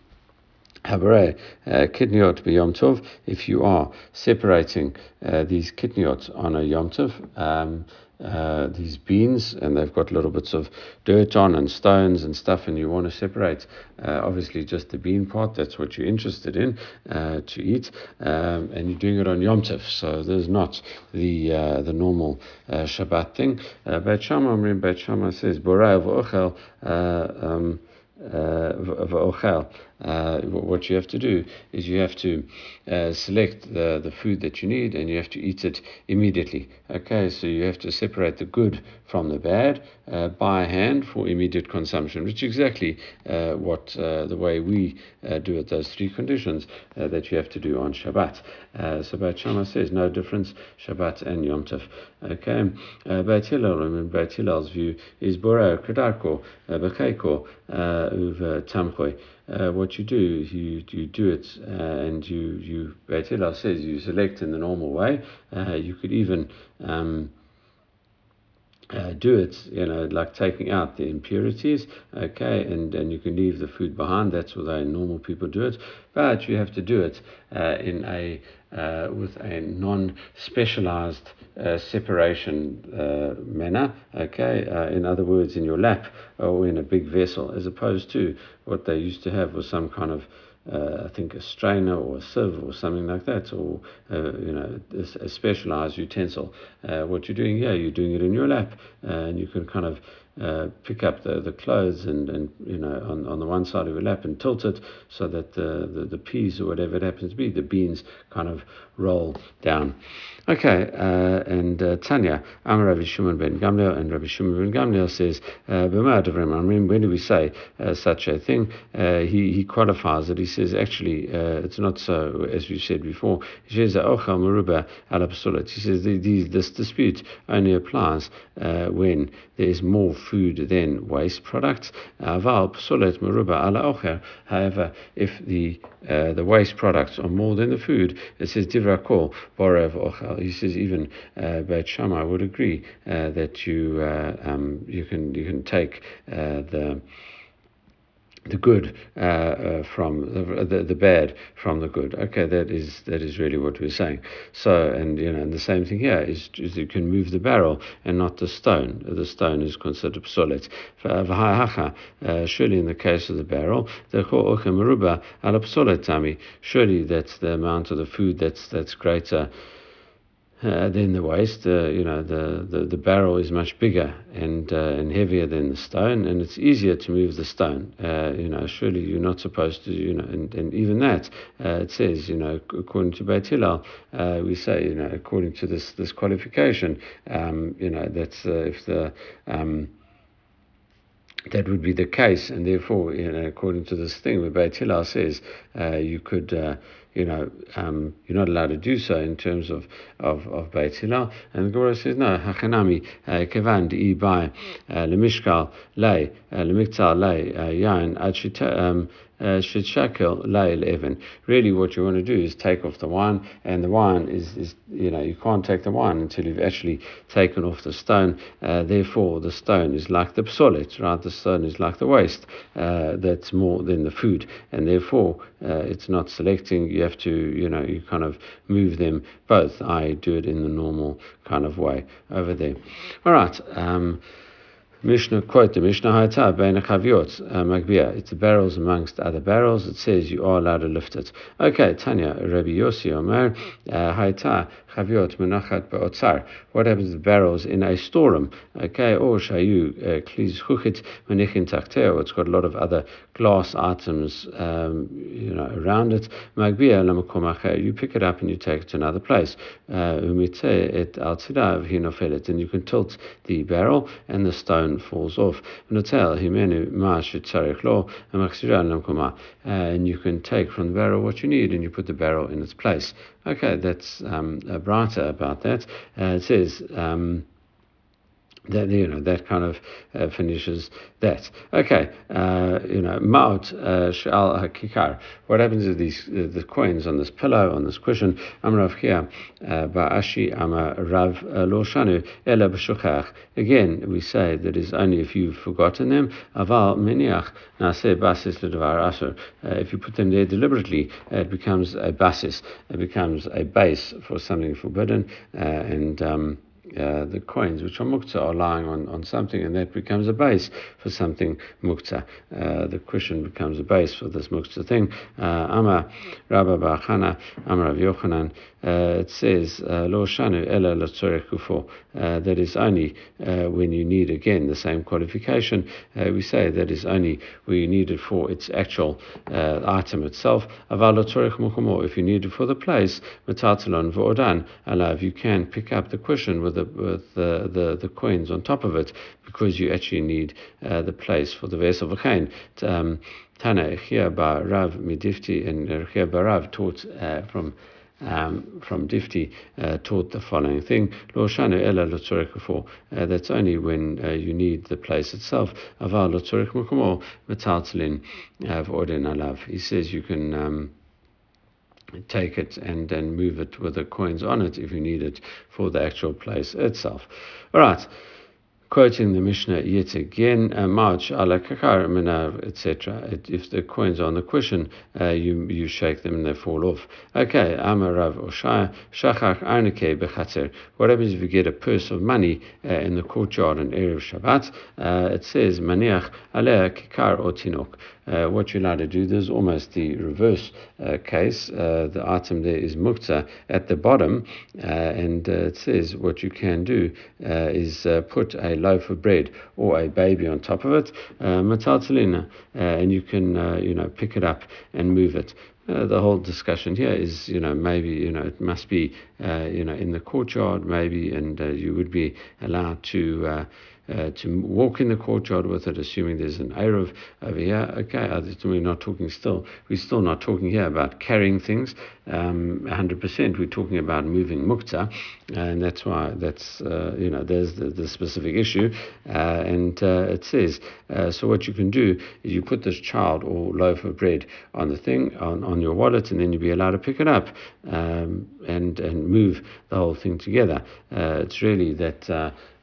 Habare uh, kidneyot b'yom. If you are separating uh, these kidneyot on a yom tov, um, uh, these beans and they've got little bits of dirt on and stones and stuff, and you want to separate uh, obviously just the bean part. That's what you're interested in uh, to eat, um, and you're doing it on Yom Tov, so there's not the uh, the normal uh, Shabbat thing. Uh, Beit Shammai, says, "Borai v'ochel." Um, uh, uh, what you have to do is you have to uh, select the, the food that you need and you have to eat it immediately. Okay, so you have to separate the good from the bad uh, by hand for immediate consumption, which is exactly uh, what uh, the way we do it, those three conditions that you have to do on Shabbat. so Beit says no difference, Shabbat and Yom Tov. Okay, uh, Beit Hillel, in Beit Hillel's view, is Boreo, Kedarko, Becheiko, Uv Tamchoi uh, what you do is you, you do it uh, and you, you Beit Hillel says you select in the normal way. Uh, you could even um, uh, do it, you know, like taking out the impurities, okay, and, and you can leave the food behind. That's way normal people do it. But you have to do it uh, in a uh, with a non-specialized uh, separation uh, manner, okay, uh, in other words, in your lap or in a big vessel, as opposed to what they used to have was some kind of uh, I think a strainer or a sieve or something like that, or uh, you know a, a specialized utensil. What you're doing here, you're doing it in your lap, and you can kind of uh, pick up the, the clothes and, and you know on, on the one side of your lap and tilt it so that the, the, the peas or whatever it happens to be, the beans kind of roll down. Okay, uh, and uh, Tanya, Amar Rabbi Shimon ben Gamliel, and Rabbi Shimon ben Gamliel says, uh, Amrim, when do we say uh, such a thing? Uh, he, he qualifies it. He says, actually, uh, it's not so, as we said before. He says, Maruba He says, this dispute only applies when there is more food than waste products. However, if the uh, the waste products are more than the food, it says divra kol borev ochel. He says even uh, Beit Shammai would agree uh, that you uh, um, you can you can take uh, the the good uh, uh, from the, the, the bad from the good. Okay, that is that is really what we're saying. So, and you know, and the same thing here is, is you can move the barrel and not the stone. The stone is considered solid. Uh, surely, in the case of the barrel, surely that's the amount of the food that's that's greater uh, than the waste. Uh, you know, the, the, the barrel is much bigger and uh, and heavier than the stone, and it's easier to move the stone. Uh, you know, surely you're not supposed to. You know, and, and even that uh, it says, you know, according to Beit Hillel, we say, you know, according to this this qualification, um, you know, that's if the um, that would be the case, and therefore, you know, according to this thing, where Beit Hillel says uh, you could, uh, you know, um, you're not allowed to do so in terms of of, of Beit Hillel, and the Gemara says no, hachanami uh, kevan di by uh, lemishkal lay uh, lemiktal lay yain ad even. Really, what you want to do is take off the wine, and the wine is, is you know you can't take the wine until you've actually taken off the stone. Uh, therefore, the stone is like the psolit, right? The stone is like the waste. Uh, that's more than the food, and therefore uh, it's not selecting. You have to you know you kind of move them both. I do it in the normal kind of way over there. All right. Um, Mishnah quote the Mishnah Hayata Bein Chaviot uh, Magbia. It's the barrels amongst other barrels. It says you are allowed to lift it. Okay, Tanya Rabbi Yossi Omer uh, Hayata Chaviot Menachat Beotzar. What happens to the barrels in a storeroom? Okay, or Shayu uh, Klis Chuchit Menichin Tachteo. It's got a lot of other glass items, um, you know, around it. Magbia Lamakomacher. You pick it up and you take it to another place. Umite et Altidav Hinofelet. And you can tilt the barrel and the stone falls off. And you can take from the barrel what you need and you put the barrel in its place. Okay, that's um, brighter about that. Uh, it says. Um, that you know that kind of uh, finishes that. Okay, uh, you know maut uh, shal hakikar. What happens to these uh, the coins on this pillow on this cushion? Amrav here uh, ba'ashi ama rav lo shanu ela b'shuchach. Again, we say that is only if you've forgotten them. Aval miniach naseh basis ledavar asur. If you put them there deliberately, it becomes a basis. It becomes a base for something forbidden, and um, uh, the coins which are muktzah are lying on, on something and that becomes a base for something muktzah. Uh, the cushion becomes a base for this muktzah thing. Uh, Ama Rabba Bachana, Ama Rav Yochanan, uh, it says, Lo Shanu Ela Kufo, that is only when you need again the same qualification. we say that is only where you need it for its actual item itself. If you need it for the place, Matatalon Vo'odan, Alav, you can pick up the cushion with the with the, the, the coins on top of it because you actually need uh, the place for the vase of a chain. Um, Tana Echia Rav Midifti and Echia Rav taught uh, from um, from Difti uh, taught the following thing: Lo for. Uh, that's only when uh, you need the place itself. Aval metaltalin of orden alav. He says you can. Um, take it and then move it with the coins on it if you need it for the actual place itself. All right. quoting the Mishnah yet again, uh, March ala kakar etc. If the coins are on the cushion, uh, you you shake them and they fall off. Okay, Amarav Oshaya, Shachach Arnike Bechatzer. What happens if you get a purse of money uh, in the courtyard on Erev Shabbat? Uh, it says, Maniach aleh kikar otinok. Uh, what you're allowed to do, there's almost the reverse uh, case. Uh, the item there is muktzah at the bottom, uh, and uh, it says what you can do is put a loaf of bread or a baby on top of it, uh, and you can you know pick it up and move it. Uh, the whole discussion here is, you know, maybe, you know, it must be, uh, you know, in the courtyard, maybe, and uh, you would be allowed to uh, to walk in the courtyard with it, assuming there's an Eruv over here. Okay, we're not talking still, we're still not talking here about carrying things um, 100%. We're talking about moving muktzah, and that's why that's, uh, you know, there's the, the specific issue. Uh, and uh, it says, uh, so what you can do is you put this child or loaf of bread on the thing, on, on your wallet, and then you'll be allowed to pick it up um, and, and move the whole thing together. Uh, it's really that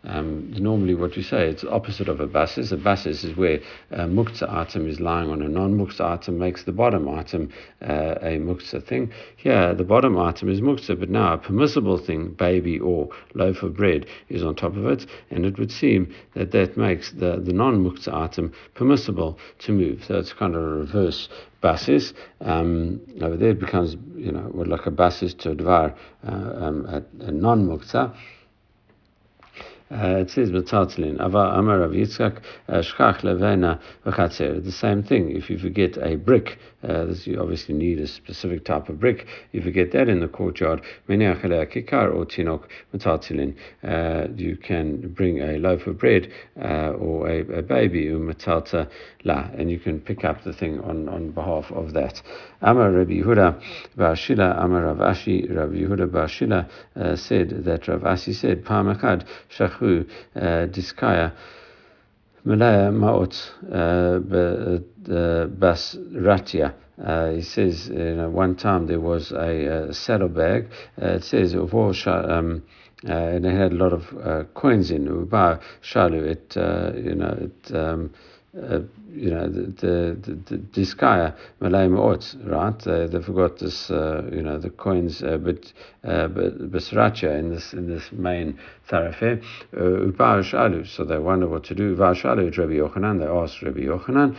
um, normally, what you say, it's opposite of a basis. A basis is where a muktzah item is lying on a non muktzah item, makes the bottom item uh, a muktzah thing. Here, the bottom item is muktzah, but now a permissible thing, baby or loaf of bread, is on top of it, and it would seem that that makes the, the non muktzah item permissible to move. So it's kind of a reverse basis. Um, over there, it becomes, you know, like a basis to a dvar, uh, um, a, a non-muktzah. Uh, it says B'tzaltzlin, Ava Amar Rav Yitzchak, uh, Shchach Levena V'chatzer. The same thing, if you forget a brick, uh, this, you obviously need a specific type of brick. If you get that in the courtyard, Meneach Kikar or Tinok B'tzaltzlin, uh, you can bring a loaf of bread uh, or a, a baby, U'metalta La, and you can pick up the thing on, on behalf of that. Amar Rabbi Yehuda Barshila, Amar Rav Ashi, Rabbi Yehuda Barshila uh, said that Rav Ashi said, Pa'amachad Shach Yahu Diskaya Malaya Maot Basratia. Uh, he says, you know, one time there was a, a saddlebag. Uh, it says, um, uh, and it had a lot of uh, coins in. Shalu, it, uh, you know, it. Um, uh, you know, the, the, the, this guy, Malay Ma'ot, right? Uh, they forgot this, uh, you know, the coins, uh, but uh, Basracha in this in this main thoroughfare. Uh, so they wonder what to do. Uba'ashalu Rabbi Yochanan, they asked Rabbi Yochanan,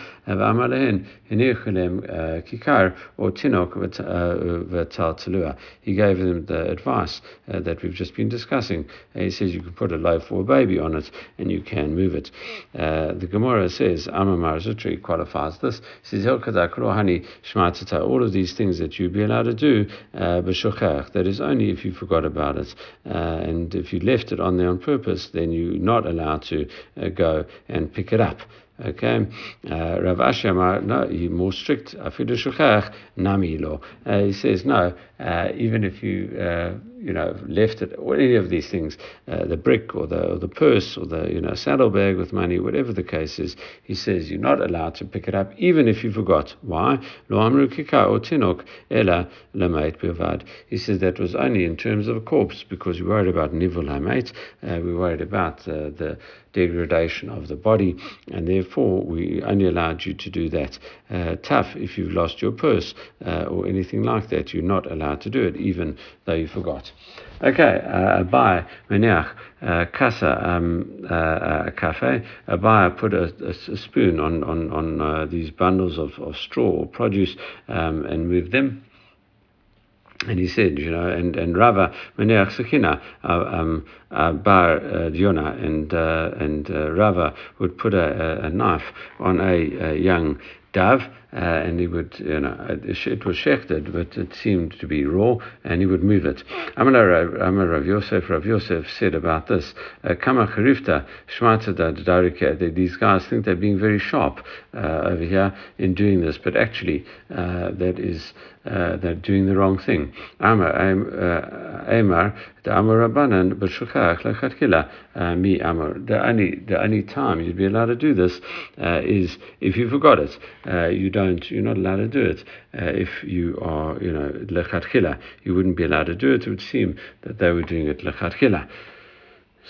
uh, Kikar, or Tinok V'tal Talua. He gave them the advice uh, that we've just been discussing. he says you can put a loaf or a baby on it and you can move it. the Gemara says, Amamar Zutri qualifies this. He says, all of these things that you'd be allowed to do, uh, that is only if you forgot about it. Uh, and if you left it on there on purpose, then you're not allowed to uh, go and pick it up. Okay, uh, Rav Ashi no, he's more strict. Afidu shukach nami lo. Uh, he says no, uh, even if you uh, you know left it or any of these things, uh, the brick or the or the purse or the you know saddlebag with money, whatever the case is, he says you're not allowed to pick it up even if you forgot. Why? He says that was only in terms of a corpse because we worried about nivul hamait. Uh, we worried about the degradation of the body, and therefore we only allowed you to do that. Uh, tough if you've lost your purse uh, or anything like that, you're not allowed to do it, even though you forgot. Okay, uh, Abai Meneach uh, Casa um, uh, uh Cafe. Abai put a, a, spoon on on on uh, these bundles of, of straw or produce um, and moved them and he said, you know, and, and Rava Meneach Sakina um, Bar Diona and uh, and uh, Rava would put a, a, knife on a, a young dove, uh, and he would, you know, it was shechted, but it seemed to be raw, and he would move it. Amar Rav Yosef, Rav Yosef said about this, Kama Charifta, Shmata these guys think they're being very sharp uh, over here in doing this, but actually uh, that is uh, they're doing the wrong thing. Amar, Amar, the Amar Rabbanan, lechatchila mi Amar. The only the only time you'd be allowed to do this uh, is if you forgot it. Uh, you don't. You're not allowed to do it uh, if you are, you know, lechatchila. You wouldn't be allowed to do it. It would seem that they were doing it lechatchila.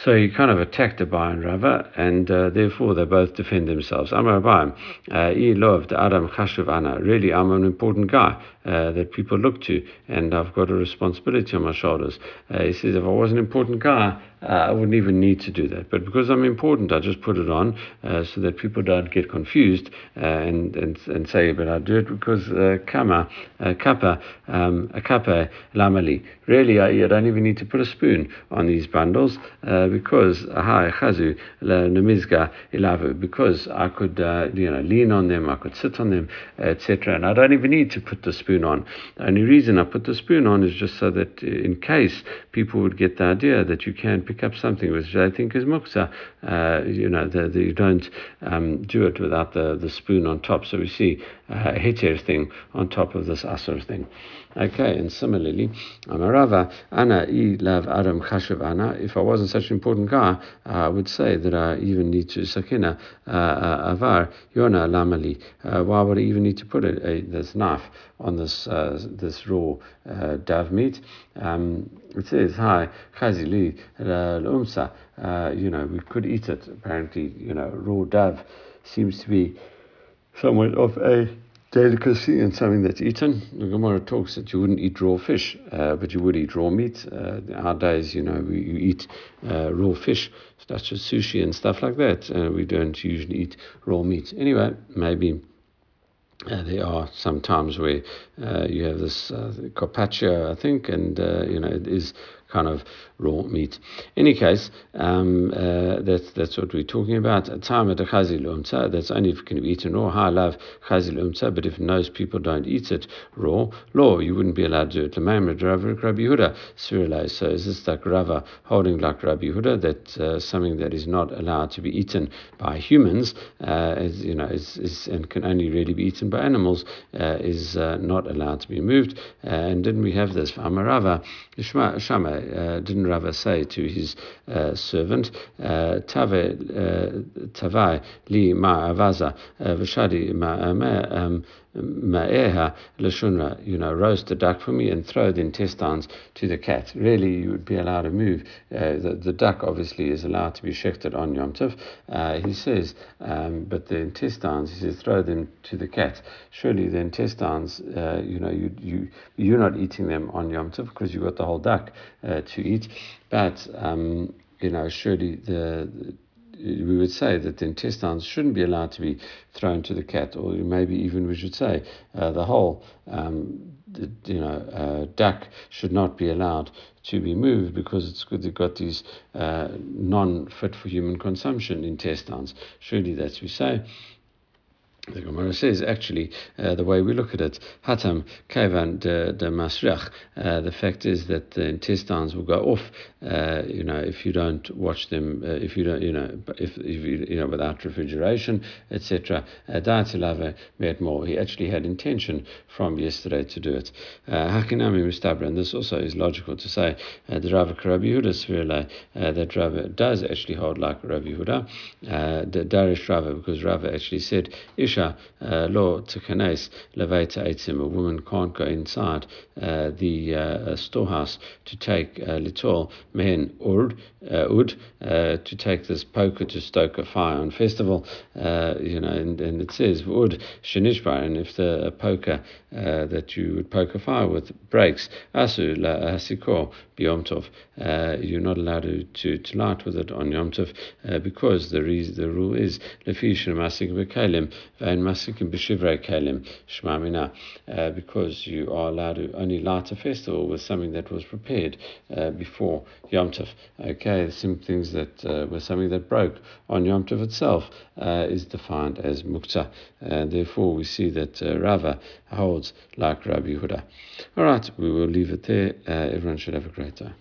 So he kind of attacked Abai and Rava, and uh, therefore they both defend themselves. Amar Abai, uh, he loved Adam Chashuv. Really, I'm an important guy uh, that people look to, and I've got a responsibility on my shoulders. Uh, he says, if I was an important guy, uh, I wouldn't even need to do that. But because I'm important, I just put it on uh, so that people don't get confused and, and, and say, but I do it because kama, kappa, um, kappa lamali. Really, I, I, don't even need to put a spoon on these bundles because chazu ilavu because I could uh, you know lean on them, I could sit on them, etc. And I don't even need to put the spoon on. The only reason I put the spoon on is just so that in case people would get the idea that you can pick up something which I think is muktzah, uh, you know, the, the, you don't um, do it without the, the spoon on top. So we see uh, a heter thing on top of this asr thing. Okay, and similarly, Amarava, Ana i lav Adam chashav Ana. If I wasn't such an important guy, I would say that I even need to sakina uh, uh, avar yona lamali. Uh, why would I even need to put a, this knife on this this raw dove meat? Um, it says, "Hi, chazili umsa." You know, we could eat it. Apparently, you know, raw dove seems to be somewhat of a delicacy and something that's eaten. The Gemara talks that you wouldn't eat raw fish, uh, but you would eat raw meat. Uh, nowadays, you know, we, you eat uh, raw fish, such as sushi and stuff like that. Uh, we don't usually eat raw meat. Anyway, maybe uh, there are some times where uh, you have this uh, carpaccio, I think, and uh, you know it is kind of raw meat. In any case, um, uh, that's that's what we're talking about. Time at chazil umta. That's only if it can be eaten raw. Love chazil umta, but if most people don't eat it raw, law you wouldn't be allowed to do it. Lemaimer Rabbi Yehuda Sirulai. So is this like Rava holding like Rabbi Yehuda that uh, something that is not allowed to be eaten by humans, uh, is you know is, is and can only really be eaten by animals, uh, is uh, not allowed to be moved. Uh, and didn't we have this Amarava Shama? uh, didn't Rava say to his uh, servant, uh, Tavai li ma avaza v'shadi ma um, ma'eha lashunra, you know, roast the duck for me and throw the intestines to the cat. Really, you would be allowed to move. Uh, the, the duck obviously is allowed to be shechted on Yom Tov. Uh, he says, um, but the intestines, he says, throw them to the cat. Surely the intestines, uh, you know, you, you, you're not eating them on Yom Tov because you've got the whole duck uh, to eat. But, um, you know, surely the, the we would say that the intestines shouldn't be allowed to be thrown to the cat, or maybe even we should say uh, the whole, um, the, you know, uh, duck should not be allowed to be moved because it's good they've got these uh, non-fit for human consumption intestines. Surely that's we say. The Gemara says actually uh, the way we look at it, hatam kaivan de, de masriach. Uh, the fact is that the intestines will go off. Uh, you know, if you don't watch them, uh, if you don't, you know, if, if you, you know, without refrigeration, etc. Uh, Daatilave met more. He actually had intention from yesterday to do it. Uh, Hakinami mustabra, and this also is logical to say the Rav Rabbi Yehuda that Rav does actually hold like Rabbi Yehuda, the Darish Rav, because Rav actually said Isha Isha uh, lo tekanes leveta etzim. A woman can't go inside uh, the uh, storehouse to take uh, litol mehen urd uh, ud uh, to take this poker to stoke a fire on festival. You know, and, and it says ud shenishbar, and if the poker Uh, that you would poke a fire with breaks, asu la hasikor biyom tov, uh, you're not allowed to, to, to light with it on yom tov uh, because the reason, the rule is lefish masik bekalim and masikim b'shivrei kalim shmamina, because you are allowed to only light a festival with something that was prepared before yom tov. Okay some things that uh, were something that broke on Yom Tov itself uh, is defined as muktzah. And therefore, we see that uh, Rava holds like Rabbi Yehuda. All right, we will leave it there. Uh, everyone should have a great day.